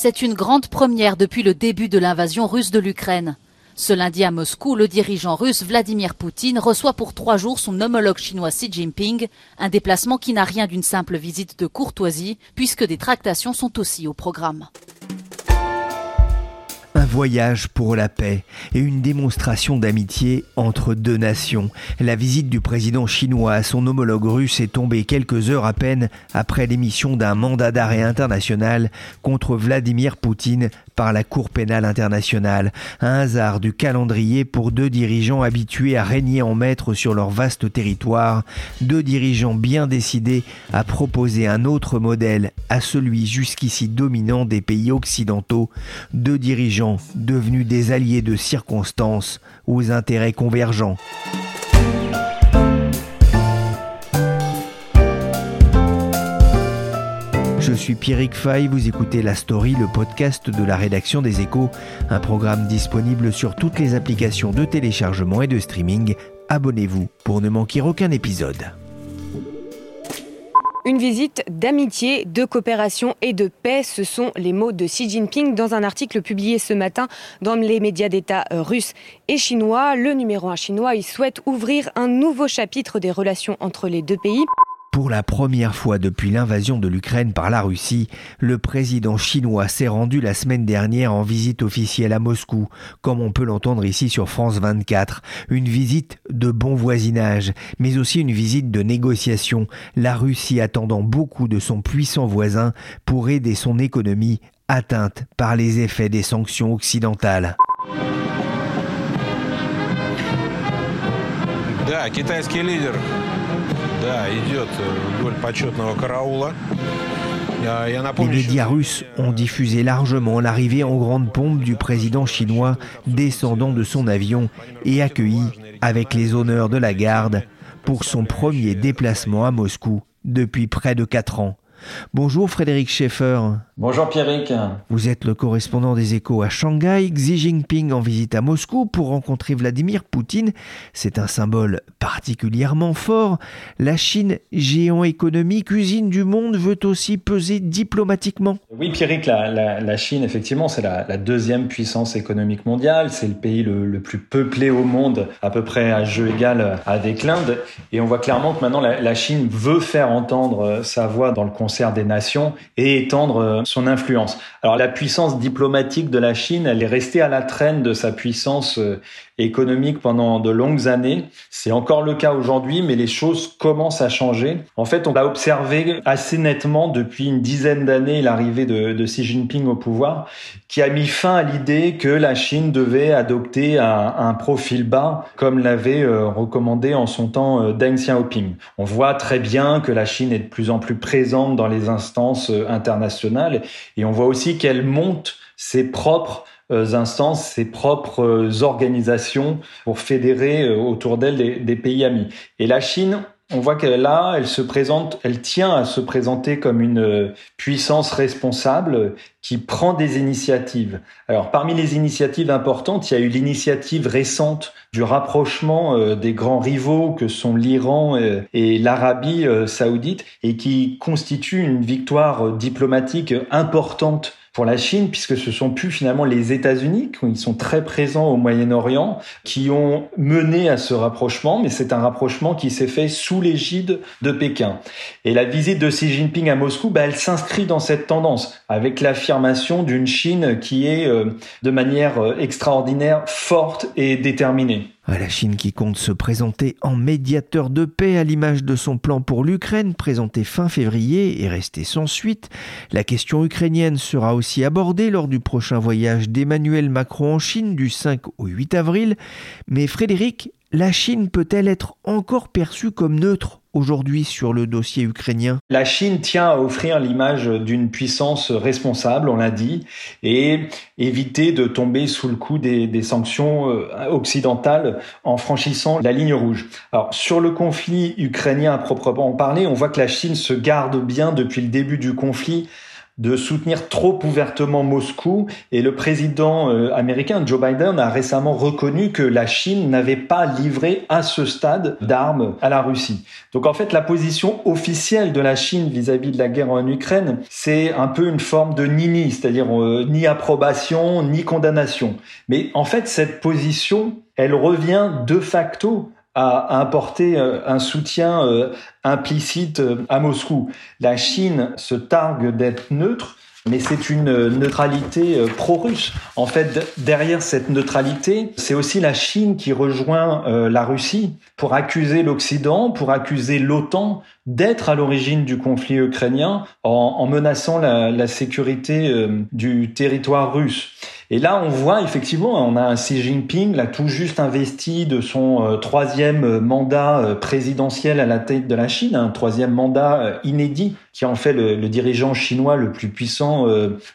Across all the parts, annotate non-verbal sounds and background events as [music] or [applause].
C'est une grande première depuis le début de l'invasion russe de l'Ukraine. Ce lundi à Moscou, le dirigeant russe Vladimir Poutine reçoit pour trois jours son homologue chinois Xi Jinping, un déplacement qui n'a rien d'une simple visite de courtoisie, puisque des tractations sont aussi au programme un voyage pour la paix et une démonstration d'amitié entre deux nations. La visite du président chinois à son homologue russe est tombée quelques heures à peine après l'émission d'un mandat d'arrêt international contre Vladimir Poutine par la Cour pénale internationale. Un hasard du calendrier pour deux dirigeants habitués à régner en maître sur leur vaste territoire, deux dirigeants bien décidés à proposer un autre modèle à celui jusqu'ici dominant des pays occidentaux, deux dirigeants devenus des alliés de circonstances aux intérêts convergents. Suis Pierrick Fay, vous écoutez La Story, le podcast de la rédaction des échos, un programme disponible sur toutes les applications de téléchargement et de streaming. Abonnez-vous pour ne manquer aucun épisode. Une visite d'amitié, de coopération et de paix, ce sont les mots de Xi Jinping dans un article publié ce matin dans les médias d'État russes et chinois. Le numéro un chinois, il souhaite ouvrir un nouveau chapitre des relations entre les deux pays. Pour la première fois depuis l'invasion de l'Ukraine par la Russie, le président chinois s'est rendu la semaine dernière en visite officielle à Moscou, comme on peut l'entendre ici sur France 24. Une visite de bon voisinage, mais aussi une visite de négociation, la Russie attendant beaucoup de son puissant voisin pour aider son économie atteinte par les effets des sanctions occidentales. Les médias russes ont diffusé largement l'arrivée en grande pompe du président chinois descendant de son avion et accueilli avec les honneurs de la garde pour son premier déplacement à Moscou depuis près de quatre ans. Bonjour Frédéric Schaeffer. Bonjour Pierrick. Vous êtes le correspondant des échos à Shanghai, Xi Jinping en visite à Moscou pour rencontrer Vladimir Poutine. C'est un symbole particulièrement fort. La Chine, géant économique, usine du monde, veut aussi peser diplomatiquement. Oui Pierrick, la, Chine effectivement c'est la, deuxième puissance économique mondiale. C'est le pays le, plus peuplé au monde, à peu près à jeu égal avec l'Inde. Et on voit clairement que maintenant la, la Chine veut faire entendre sa voix dans le des nations et étendre son influence. Alors la puissance diplomatique de la Chine, elle est restée à la traîne de sa puissance euh, économique pendant de longues années. C'est encore le cas aujourd'hui, mais les choses commencent à changer. En fait, on l'a observé assez nettement depuis une dizaine d'années l'arrivée de, Xi Jinping au pouvoir, qui a mis fin à l'idée que la Chine devait adopter un, profil bas, comme l'avait euh, recommandé en son temps euh, Deng Xiaoping. On voit très bien que la Chine est de plus en plus présente dans les instances internationales et on voit aussi qu'elle monte ses propres euh, instances, ses propres euh, organisations pour fédérer euh, autour d'elle des, des, pays amis. Et la Chine, on voit qu'elle là, elle se présente, elle tient à se présenter comme une puissance responsable qui prend des initiatives. Alors parmi les initiatives importantes, il y a eu l'initiative récente du rapprochement des grands rivaux que sont l'Iran et l'Arabie saoudite et qui constitue une victoire diplomatique importante pour la Chine, puisque ce sont plus finalement les États-Unis, qui sont très présents au Moyen-Orient, qui ont mené à ce rapprochement, mais c'est un rapprochement qui s'est fait sous l'égide de Pékin. Et la visite de Xi Jinping à Moscou, bah, elle s'inscrit dans cette tendance, avec l'affirmation d'une Chine qui est euh, de manière euh, extraordinaire, forte et déterminée. La Chine qui compte se présenter en médiateur de paix à l'image de son plan pour l'Ukraine présenté fin février et resté sans suite. La question ukrainienne sera aussi abordée lors du prochain voyage d'Emmanuel Macron en Chine du 5 au 8 avril. Mais Frédéric, la Chine peut-elle être encore perçue comme neutre aujourd'hui sur le dossier ukrainien? La Chine tient à offrir l'image d'une puissance responsable, on l'a dit, et éviter de tomber sous le coup des, sanctions euh, occidentales en franchissant la ligne rouge. Alors sur le conflit ukrainien à proprement parler, on voit que la Chine se garde bien depuis le début du conflit de soutenir trop ouvertement Moscou et le président euh, américain Joe Biden a récemment reconnu que la Chine n'avait pas livré à ce stade d'armes à la Russie. Donc en fait la position officielle de la Chine vis-à-vis de la guerre en Ukraine, c'est un peu une forme de nini, c'est-à-dire euh, ni approbation ni condamnation. Mais en fait cette position, elle revient de facto à apporter euh, un soutien euh, implicite euh, à Moscou. La Chine se targue d'être neutre, mais c'est une neutralité pro-russe. En fait, derrière cette neutralité, c'est aussi la Chine qui rejoint la Russie pour accuser l'Occident, pour accuser l'OTAN d'être à l'origine du conflit ukrainien en, menaçant la sécurité du territoire russe. Et là, on voit effectivement, on a un Xi Jinping, là, tout juste investi de son euh, troisième euh, mandat euh, présidentiel à la tête de la Chine, un troisième mandat inédit qui en fait le, dirigeant chinois le plus puissant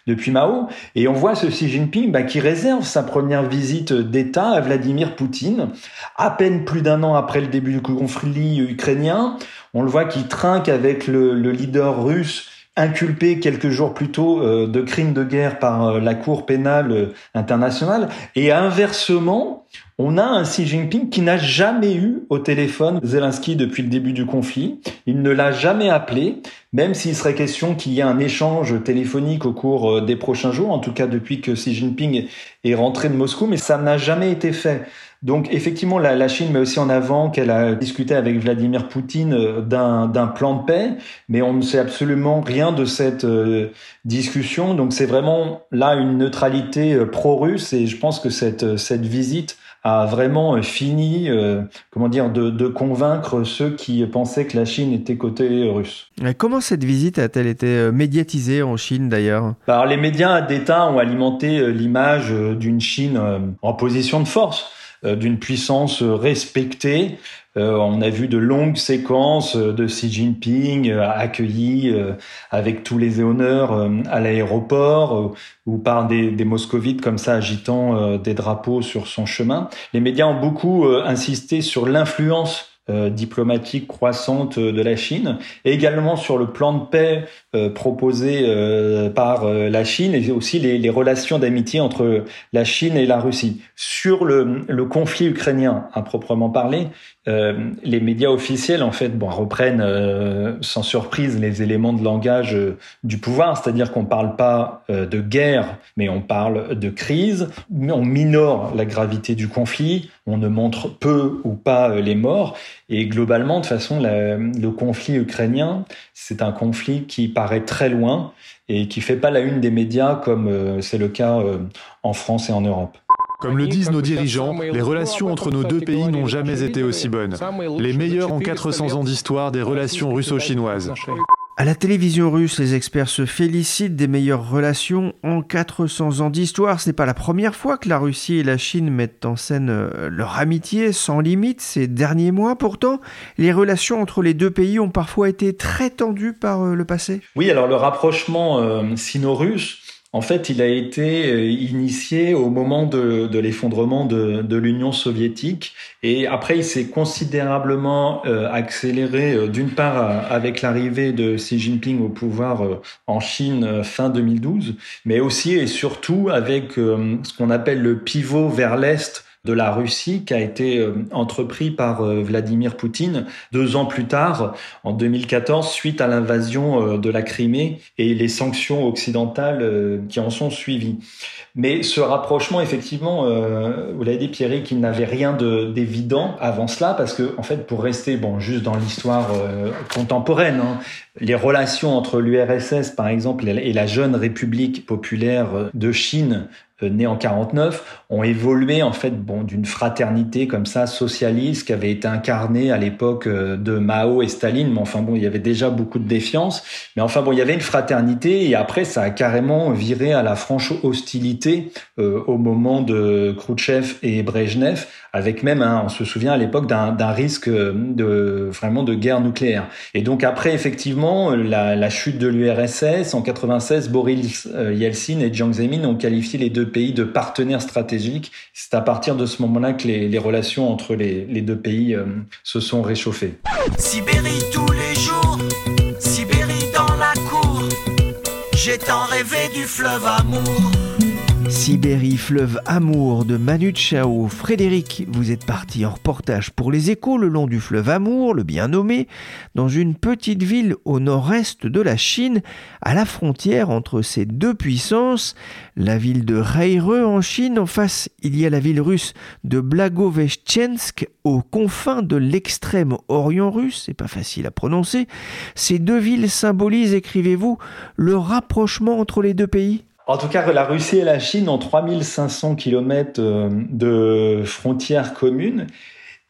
depuis Mao. Et on voit ce Xi Jinping bah, qui réserve sa première visite d'État à Vladimir Poutine, à peine plus d'un an après le début du conflit ukrainien. On le voit qui trinque avec le, le leader russe inculpé quelques jours plus tôt euh, de crimes de guerre par euh, la Cour pénale euh, internationale. Et inversement, on a un Xi Jinping qui n'a jamais eu au téléphone Zelensky depuis le début du conflit. Il ne l'a jamais appelé, même s'il serait question qu'il y ait un échange téléphonique au cours des prochains jours, en tout cas depuis que Xi Jinping est rentré de Moscou, mais ça n'a jamais été fait. Donc effectivement, la, Chine met aussi en avant qu'elle a discuté avec Vladimir Poutine euh, d'un plan de paix, mais on ne sait absolument rien de cette euh, discussion. Donc c'est vraiment là une neutralité euh, pro-russe et je pense que cette, cette visite a vraiment fini, comment dire, de, de, convaincre ceux qui pensaient que la Chine était côté russe. comment cette visite a-t-elle été médiatisée en Chine d'ailleurs? Bah, Alors les médias d'État ont alimenté l'image d'une Chine en position de force. Euh, d'une puissance respectée. Euh, on a vu de longues séquences de Xi Jinping euh, accueilli avec tous les honneurs à l'aéroport ou par des, des, moscovites comme ça agitant des drapeaux sur son chemin. Les médias ont beaucoup insisté sur l'influence diplomatique croissante de la Chine, et également sur le plan de paix euh, proposé euh, par euh, la Chine et aussi les, les relations d'amitié entre la Chine et la Russie. Sur le, le conflit ukrainien à proprement parler, les médias officiels en fait bon, reprennent sans surprise les éléments de langage du pouvoir, c'est-à-dire qu'on parle pas de guerre, mais on parle de crise, on minore la gravité du conflit, on ne montre peu ou pas les morts, et globalement, de façon, le conflit ukrainien, c'est un conflit qui paraît très loin et qui fait pas la une des médias comme euh, c'est le cas euh, en France et en Europe. Comme le disent nos dirigeants, les relations entre nos deux pays n'ont jamais été aussi bonnes. Les meilleures en 400 ans d'histoire des relations russo-chinoises. À la télévision russe, les experts se félicitent des meilleures relations en 400 ans d'histoire. Ce n'est pas la première fois que la Russie et la Chine mettent en scène euh, leur amitié sans limite ces derniers mois. Pourtant, les relations entre les deux pays ont parfois été très tendues par euh, le passé. Oui, alors le rapprochement euh, sino-russe en fait, il a été euh, initié au moment de, l'effondrement de, l'Union soviétique et après il s'est considérablement euh, accéléré euh, d'une part avec l'arrivée de Xi Jinping au pouvoir en Chine fin 2012, mais aussi et surtout avec ce qu'on appelle le pivot vers l'Est de la Russie qui a été euh, entrepris par euh, Vladimir Poutine deux ans plus tard, en 2014, suite à l'invasion euh, de la Crimée et les sanctions occidentales qui en sont suivies. Mais ce rapprochement, effectivement, vous l'avez dit, Pierrick, il n'avait rien d'évident avant cela, parce que, en fait, pour rester, bon, juste dans l'histoire contemporaine, hein, Les relations entre l'URSS, par exemple, et la jeune République populaire de Chine nés en 49 ont évolué en fait bon d'une fraternité comme ça socialiste qui avait été incarnée à l'époque euh, de Mao et Staline. Mais enfin bon il y avait déjà beaucoup de défiance. Mais enfin bon il y avait une fraternité et après ça a carrément viré à la franche hostilité euh, au moment de Khrouchtchev et Brejnev avec même hein, on se souvient à l'époque d'un risque de vraiment de guerre nucléaire et donc après effectivement la, chute de l'URSS en 96 Boris Yeltsin et Jiang Zemin ont qualifié les deux pays de partenaires stratégiques. C'est à partir de ce moment-là que les, relations entre les, deux pays euh, se sont réchauffées. Sibérie tous les jours, Sibérie dans la cour, j'ai tant rêvé du fleuve amour. Sibérie, fleuve Amour de Manu Chao. Frédéric, vous êtes parti en reportage pour les échos le long du fleuve Amour, le bien nommé, dans une petite ville au nord-est de la Chine, à la frontière entre ces deux puissances, la ville de Reire en Chine. En face, il y a la ville russe de Blagoveshchensk, aux confins de l'extrême orient russe. C'est pas facile à prononcer. Ces deux villes symbolisent, écrivez-vous, le rapprochement entre les deux pays? En tout cas, la Russie et la Chine ont 3500 km euh, de frontières communes.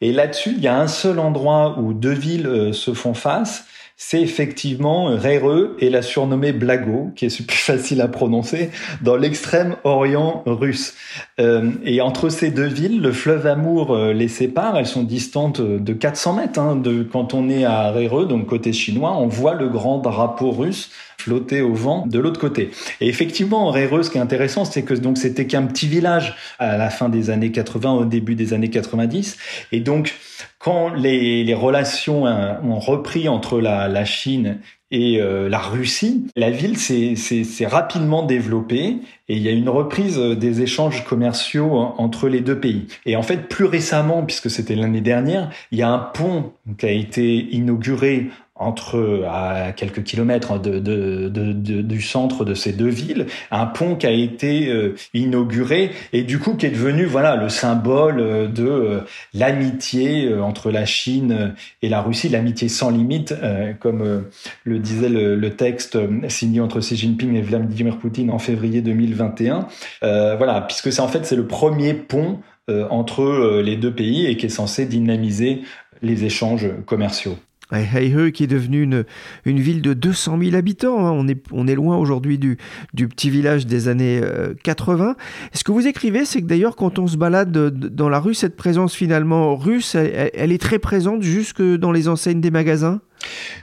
Et là-dessus, il y a un seul endroit où deux villes euh, se font face. C'est effectivement Réreux et la surnommée Blago, qui est plus [laughs] facile à prononcer, dans l'extrême orient russe. Euh, et entre ces deux villes, le fleuve Amour les sépare. Elles sont distantes de 400 mètres. Hein, de, quand on est à Réreux, donc côté chinois, on voit le grand drapeau russe flotter au vent de l'autre côté. Et effectivement, Réreux, ce qui est intéressant, c'est que donc c'était qu'un petit village à la fin des années 80, au début des années 90. Et donc, quand les, relations hein, ont repris entre la, Chine et euh, la Russie, la ville s'est rapidement développée et il y a une reprise des échanges commerciaux entre les deux pays. Et en fait, plus récemment, puisque c'était l'année dernière, il y a un pont qui a été inauguré entre à quelques kilomètres de, de, de, du centre de ces deux villes, un pont qui a été euh, inauguré et du coup qui est devenu voilà le symbole euh, de euh, l'amitié entre la Chine et la Russie, l'amitié sans limite, comme le disait le, le, texte signé entre Xi Jinping et Vladimir Poutine en février 2021. voilà, puisque c'est en fait c'est le premier pont entre les deux pays et qui est censé dynamiser les échanges commerciaux. Heihe qui est devenue une, une ville de 200 000 habitants. Hein. On, est, on est loin aujourd'hui du, du petit village des années 80. Euh, ce que vous écrivez, c'est que d'ailleurs, quand on se balade dans la rue, cette présence finalement russe, elle est très présente jusque dans les enseignes des magasins?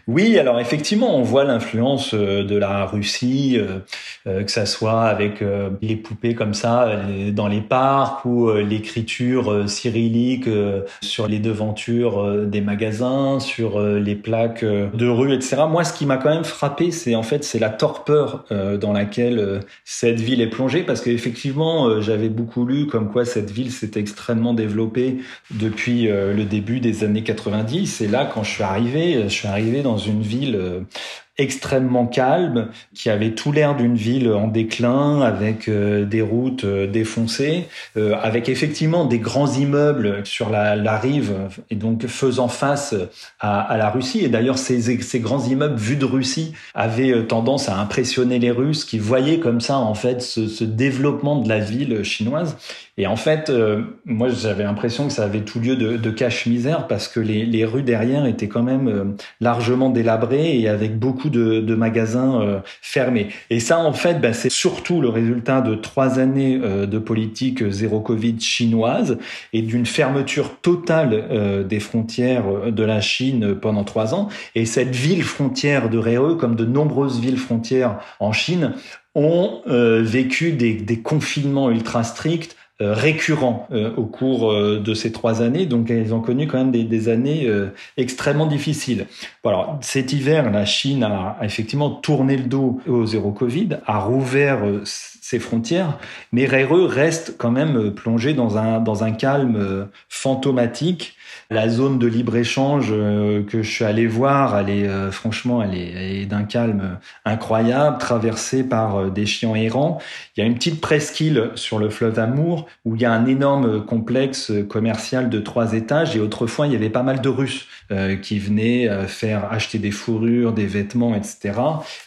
Oui, alors effectivement, on voit l'influence euh, de la Russie, euh, euh, que ça soit avec les poupées comme ça dans les parcs ou l'écriture cyrillique sur les devantures des magasins, sur les plaques de rue, etc. Moi, ce qui m'a quand même frappé, c'est en fait c'est la torpeur dans laquelle cette ville est plongée, parce qu'effectivement, j'avais beaucoup lu comme quoi cette ville s'est extrêmement développée depuis le début des années 90. Et là, quand je suis arrivé, je suis arrivé dans une ville euh, extrêmement calme, qui avait tout l'air d'une ville en déclin, avec euh, des routes euh, défoncées, avec effectivement des grands immeubles sur la, rive, et donc faisant face à, la Russie. Et d'ailleurs, ces, grands immeubles vus de Russie avaient tendance à impressionner les Russes, qui voyaient comme ça en fait ce développement de la ville chinoise. Et en fait, euh, moi, j'avais l'impression que ça avait tout lieu de, de cache-misère parce que les, les, rues derrière étaient quand même euh, largement délabrées et avec beaucoup de, de magasins euh, fermés. Et ça, en fait, ben, c'est surtout le résultat de trois années de politique zéro Covid chinoise et d'une fermeture totale des frontières de la Chine pendant trois ans. Et cette ville frontière de Réeux, comme de nombreuses villes frontières en Chine, ont vécu des, des confinements ultra stricts euh, récurrent euh, au cours euh, de ces trois années. Donc, elles ont connu quand même des, des années extrêmement difficiles. Voilà, cet hiver, la Chine a, effectivement tourné le dos au zéro Covid, a rouvert ses frontières, mais RRE reste quand même plongé dans un, dans un calme fantomatique la zone de libre-échange euh, que je suis allé voir, elle est euh, franchement, elle est, d'un calme incroyable, traversée par euh, des chiens errants. Il y a une petite presqu'île sur le fleuve Amour où il y a un énorme complexe commercial de trois étages et autrefois il y avait pas mal de Russes euh, qui venaient euh, faire acheter des fourrures, des vêtements, etc.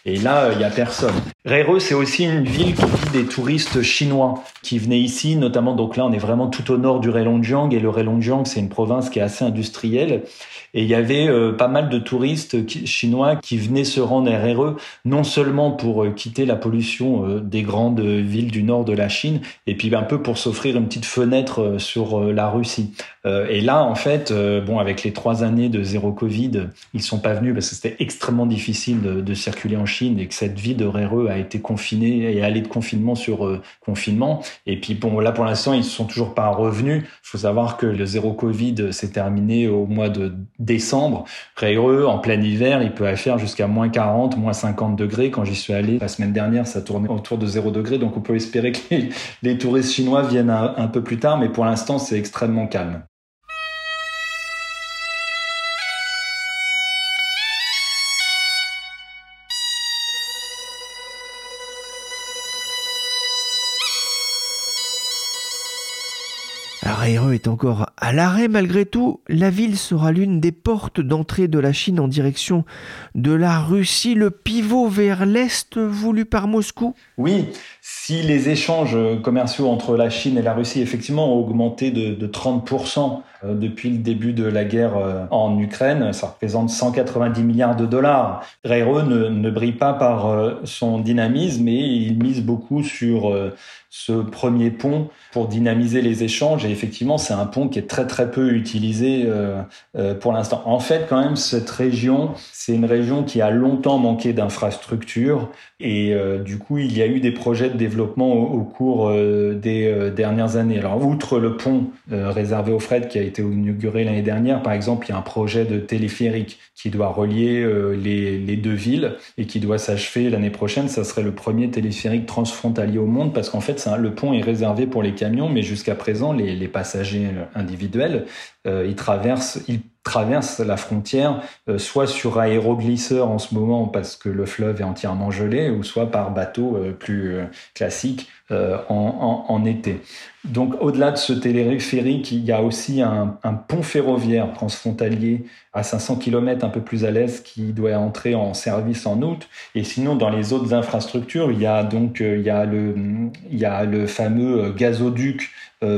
Et là, il y a personne. Reiro, c'est aussi une ville qui vit des touristes chinois qui venaient ici, notamment donc là on est vraiment tout au nord du Heilongjiang et le Heilongjiang c'est une province qui est assez industrielle et il y avait euh, pas mal de touristes chinois qui venaient se rendre à RRE, non seulement pour euh, quitter la pollution euh, des grandes villes du nord de la Chine, et puis un peu pour s'offrir une petite fenêtre sur la Russie. et là, en fait, bon, avec les trois années de zéro Covid, ils sont pas venus parce que c'était extrêmement difficile de, circuler en Chine et que cette ville de RRE a été confinée et allée de confinement sur confinement. Et puis bon, là pour l'instant, ils sont toujours pas revenus. Il faut savoir que le zéro Covid s'est terminé au mois de décembre. Réreux, en plein hiver, il peut faire jusqu'à moins 40, moins 50 degrés. Quand j'y suis allé la semaine dernière, ça tournait autour de 0 degrés. Donc on peut espérer que les, touristes chinois viennent un peu plus tard, mais pour l'instant, c'est extrêmement calme. Raireux est encore à l'arrêt malgré tout. La ville sera l'une des portes d'entrée de la Chine en direction de la Russie, le pivot vers l'Est voulu par Moscou? Oui, si les échanges commerciaux entre la Chine et la Russie effectivement ont augmenté de, 30% euh, depuis le début de la guerre euh, en Ukraine, ça représente 190 milliards de dollars. Raireux ne, brille pas par euh, son dynamisme et il mise beaucoup sur ce premier pont pour dynamiser les échanges. Et effectivement, c'est un pont qui est très très peu utilisé pour l'instant. En fait, quand même, cette région, c'est une région qui a longtemps manqué d'infrastructures. Et du coup, il y a eu des projets développement au, cours des dernières années. Alors, outre le pont réservé aux fret qui a été inauguré l'année dernière, par exemple, il y a un projet de téléphérique qui doit relier les, les deux villes et qui doit s'achever l'année prochaine. Ça serait le premier téléphérique transfrontalier au monde parce qu'en fait, le pont est réservé pour les camions, mais jusqu'à présent, les, passagers individuels, euh, ils traversent, ils traversent la frontière euh, soit sur aéroglisseur en ce moment parce que le fleuve est entièrement gelé, ou soit par bateau euh, plus classique en, été. Donc au-delà de ce téléphérique, il y a aussi un, un, pont ferroviaire transfrontalier à 500 km un peu plus à l'est qui doit entrer en service en août. Et sinon, dans les autres infrastructures, il y a donc il y a le, il y a le fameux gazoduc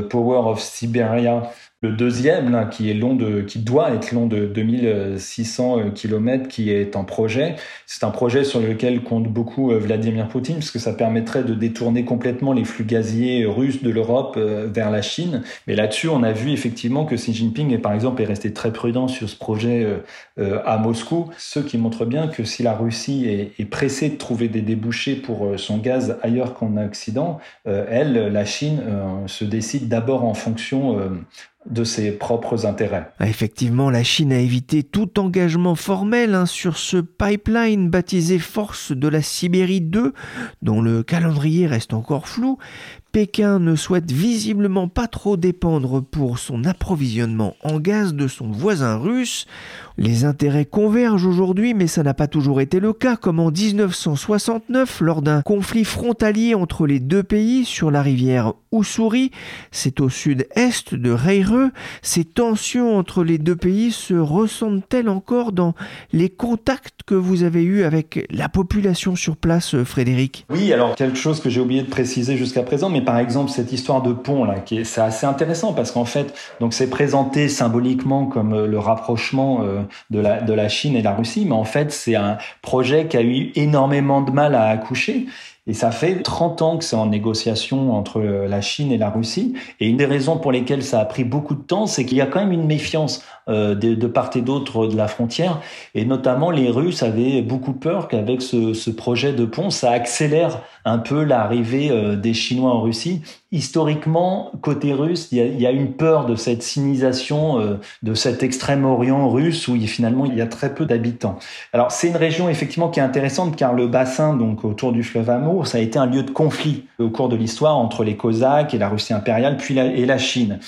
Power of Siberia le deuxième, là, qui est long de, qui doit être long de 2600 euh, km, qui est en projet. C'est un projet sur lequel compte beaucoup euh, Vladimir Poutine, parce que ça permettrait de détourner complètement les flux gaziers russes de l'Europe euh, vers la Chine. Mais là-dessus, on a vu effectivement que Xi Jinping, est, par exemple, est resté très prudent sur ce projet à Moscou, ce qui montre bien que si la Russie est pressée de trouver des débouchés pour son gaz ailleurs qu'en Occident, elle, la Chine, se décide d'abord en fonction de ses propres intérêts. Effectivement, la Chine a évité tout engagement formel hein, sur ce pipeline baptisé Force de la Sibérie 2, dont le calendrier reste encore flou, Pékin ne souhaite visiblement pas trop dépendre pour son approvisionnement en gaz de son voisin russe. Les intérêts convergent aujourd'hui, mais ça n'a pas toujours été le cas, comme en 1969 lors d'un conflit frontalier entre les deux pays sur la rivière Ussuri. C'est au sud-est de Reireux. Ces tensions entre les deux pays se ressentent-elles encore dans les contacts que vous avez eus avec la population sur place, Frédéric? Oui, alors quelque chose que j'ai oublié de préciser jusqu'à présent, mais par exemple cette histoire de pont là, qui est, c'est assez intéressant parce qu'en fait, donc c'est présenté symboliquement comme euh, le rapprochement euh, de la de la Chine et de la Russie, mais en fait c'est un projet qui a eu énormément de mal à accoucher. Et ça fait 30 ans que c'est en négociation entre euh, la Chine et la Russie. Et une des raisons pour lesquelles ça a pris beaucoup de temps, c'est qu'il y a quand même une méfiance de, de, part et d'autre de la frontière. Et notamment, les Russes avaient beaucoup peur qu'avec ce, ce, projet de pont, ça accélère un peu l'arrivée des Chinois en Russie historiquement, côté russe, il y, a, une peur de cette sinisation euh, de cet extrême-orient russe où il, finalement il y a très peu d'habitants. Alors c'est une région effectivement qui est intéressante car le bassin donc autour du fleuve Amour, ça a été un lieu de conflit au cours de l'histoire entre les Cosaques et la Russie impériale puis et la Chine.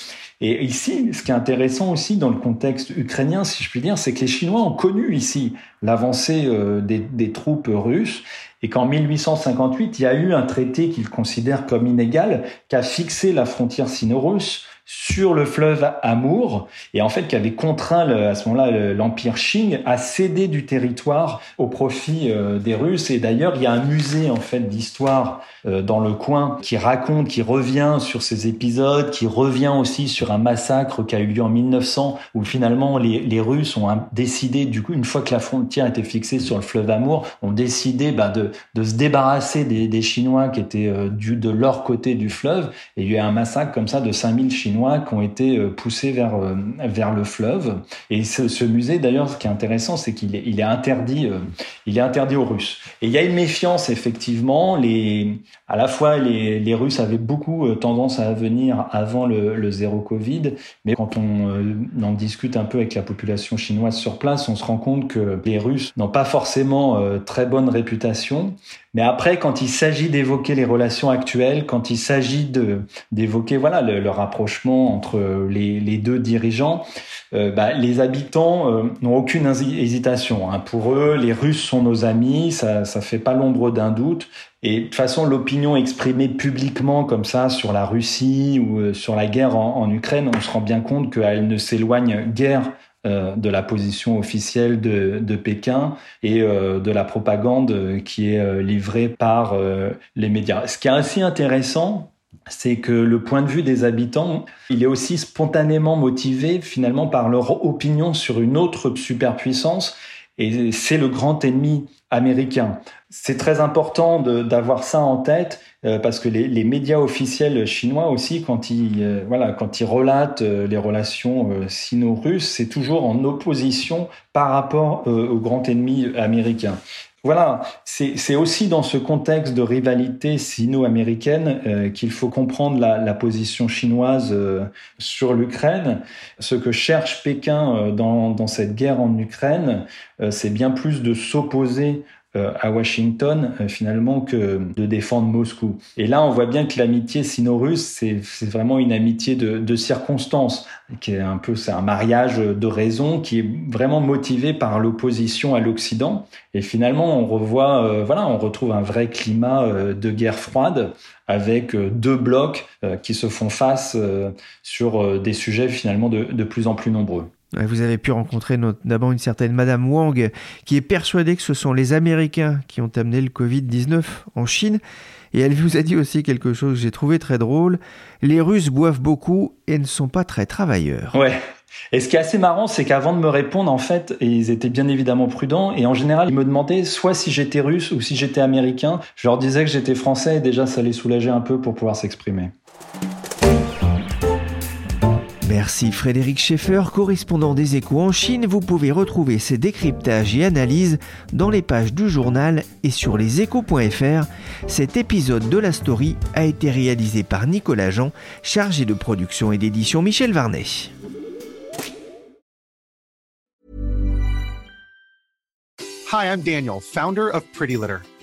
Et ici, ce qui est intéressant aussi dans le contexte ukrainien, si je puis dire, c'est que les Chinois ont connu ici l'avancée euh, des, des, troupes russes et qu'en 1858, il y a eu un traité qu'ils considèrent comme inégal qui a fixé la frontière sino-russe sur le fleuve Amour. Et en fait qui avait contraint à ce moment-là l'empire Qing à céder du territoire au profit euh, des Russes. Et d'ailleurs il y a un musée en fait d'histoire euh, dans le coin qui raconte qui revient sur ces épisodes qui revient aussi sur un massacre qui a eu lieu en 1900 où finalement les, les Russes ont décidé du coup une fois que la frontière était fixée sur le fleuve Amour ont décidé bah, de, de se débarrasser des, des Chinois qui étaient euh, du, de leur côté du fleuve. Et il y a eu un massacre comme ça de 5000 Chinois qui ont été euh, poussés vers, euh, vers le fleuve. Et ce, musée, d'ailleurs, ce qui est intéressant, c'est qu'il est, il est, interdit, euh, il est interdit aux Russes. Et il y a une méfiance, effectivement. Les, à la fois, les, les Russes avaient beaucoup tendance à venir avant le, zéro Covid, mais quand on en discute un peu avec la population chinoise sur place, on se rend compte que les Russes n'ont pas forcément très bonne réputation. Mais après, quand il s'agit d'évoquer les relations actuelles, quand il s'agit d'évoquer voilà le, le, rapprochement entre les, les deux dirigeants, euh, bah, les habitants euh, n'ont aucune hésitation. Hein. Pour eux, les Russes sont nos amis, ça ça fait pas l'ombre d'un doute. Et de toute façon, l'opinion exprimée publiquement comme ça sur la Russie ou euh, sur la guerre en, Ukraine, on se rend bien compte qu'elle ne s'éloigne guère euh, de la position officielle de, Pékin et euh, de la propagande qui est euh, livrée par les médias. Ce qui est assez intéressant, c'est que le point de vue des habitants, il est aussi spontanément motivé finalement par leur opinion sur une autre superpuissance et c'est le grand ennemi américain. C'est très important d'avoir ça en tête euh, parce que les, médias officiels chinois aussi, quand ils, euh, voilà, quand ils relatent euh, les relations sino-russes, c'est toujours en opposition par rapport au grand ennemi américain. Voilà, c'est aussi dans ce contexte de rivalité sino-américaine qu'il faut comprendre la, la position chinoise sur l'Ukraine. Ce que cherche Pékin dans, dans cette guerre en Ukraine, c'est bien plus de s'opposer euh, à Washington euh, finalement que de défendre Moscou. Et là, on voit bien que l'amitié sino-russe, c'est vraiment une amitié de, de qui est un peu c'est un mariage de raison qui est vraiment motivé par l'opposition à l'Occident. Et finalement, on revoit, euh, voilà, on retrouve un vrai climat de guerre froide avec deux blocs qui se font face sur des sujets finalement de, de plus en plus nombreux. Vous avez pu rencontrer d'abord une certaine Madame Wang qui est persuadée que ce sont les Américains qui ont amené le Covid-19 en Chine. Et elle vous a dit aussi quelque chose que j'ai trouvé très drôle. Les Russes boivent beaucoup et ne sont pas très travailleurs. Ouais. Et ce qui est assez marrant, c'est qu'avant de me répondre, en fait, ils étaient bien évidemment prudents. Et en général, ils me demandaient soit si j'étais russe ou si j'étais américain. Je leur disais que j'étais français et déjà, ça les soulageait un peu pour pouvoir s'exprimer. Merci Frédéric Schaeffer, correspondant des échos en Chine. Vous pouvez retrouver ces décryptages et analyses dans les pages du journal et sur leséchos.fr. Cet épisode de la story a été réalisé par Nicolas Jean, chargé de production et d'édition Michel Varnet. Hi, I'm Daniel, founder of Pretty Litter.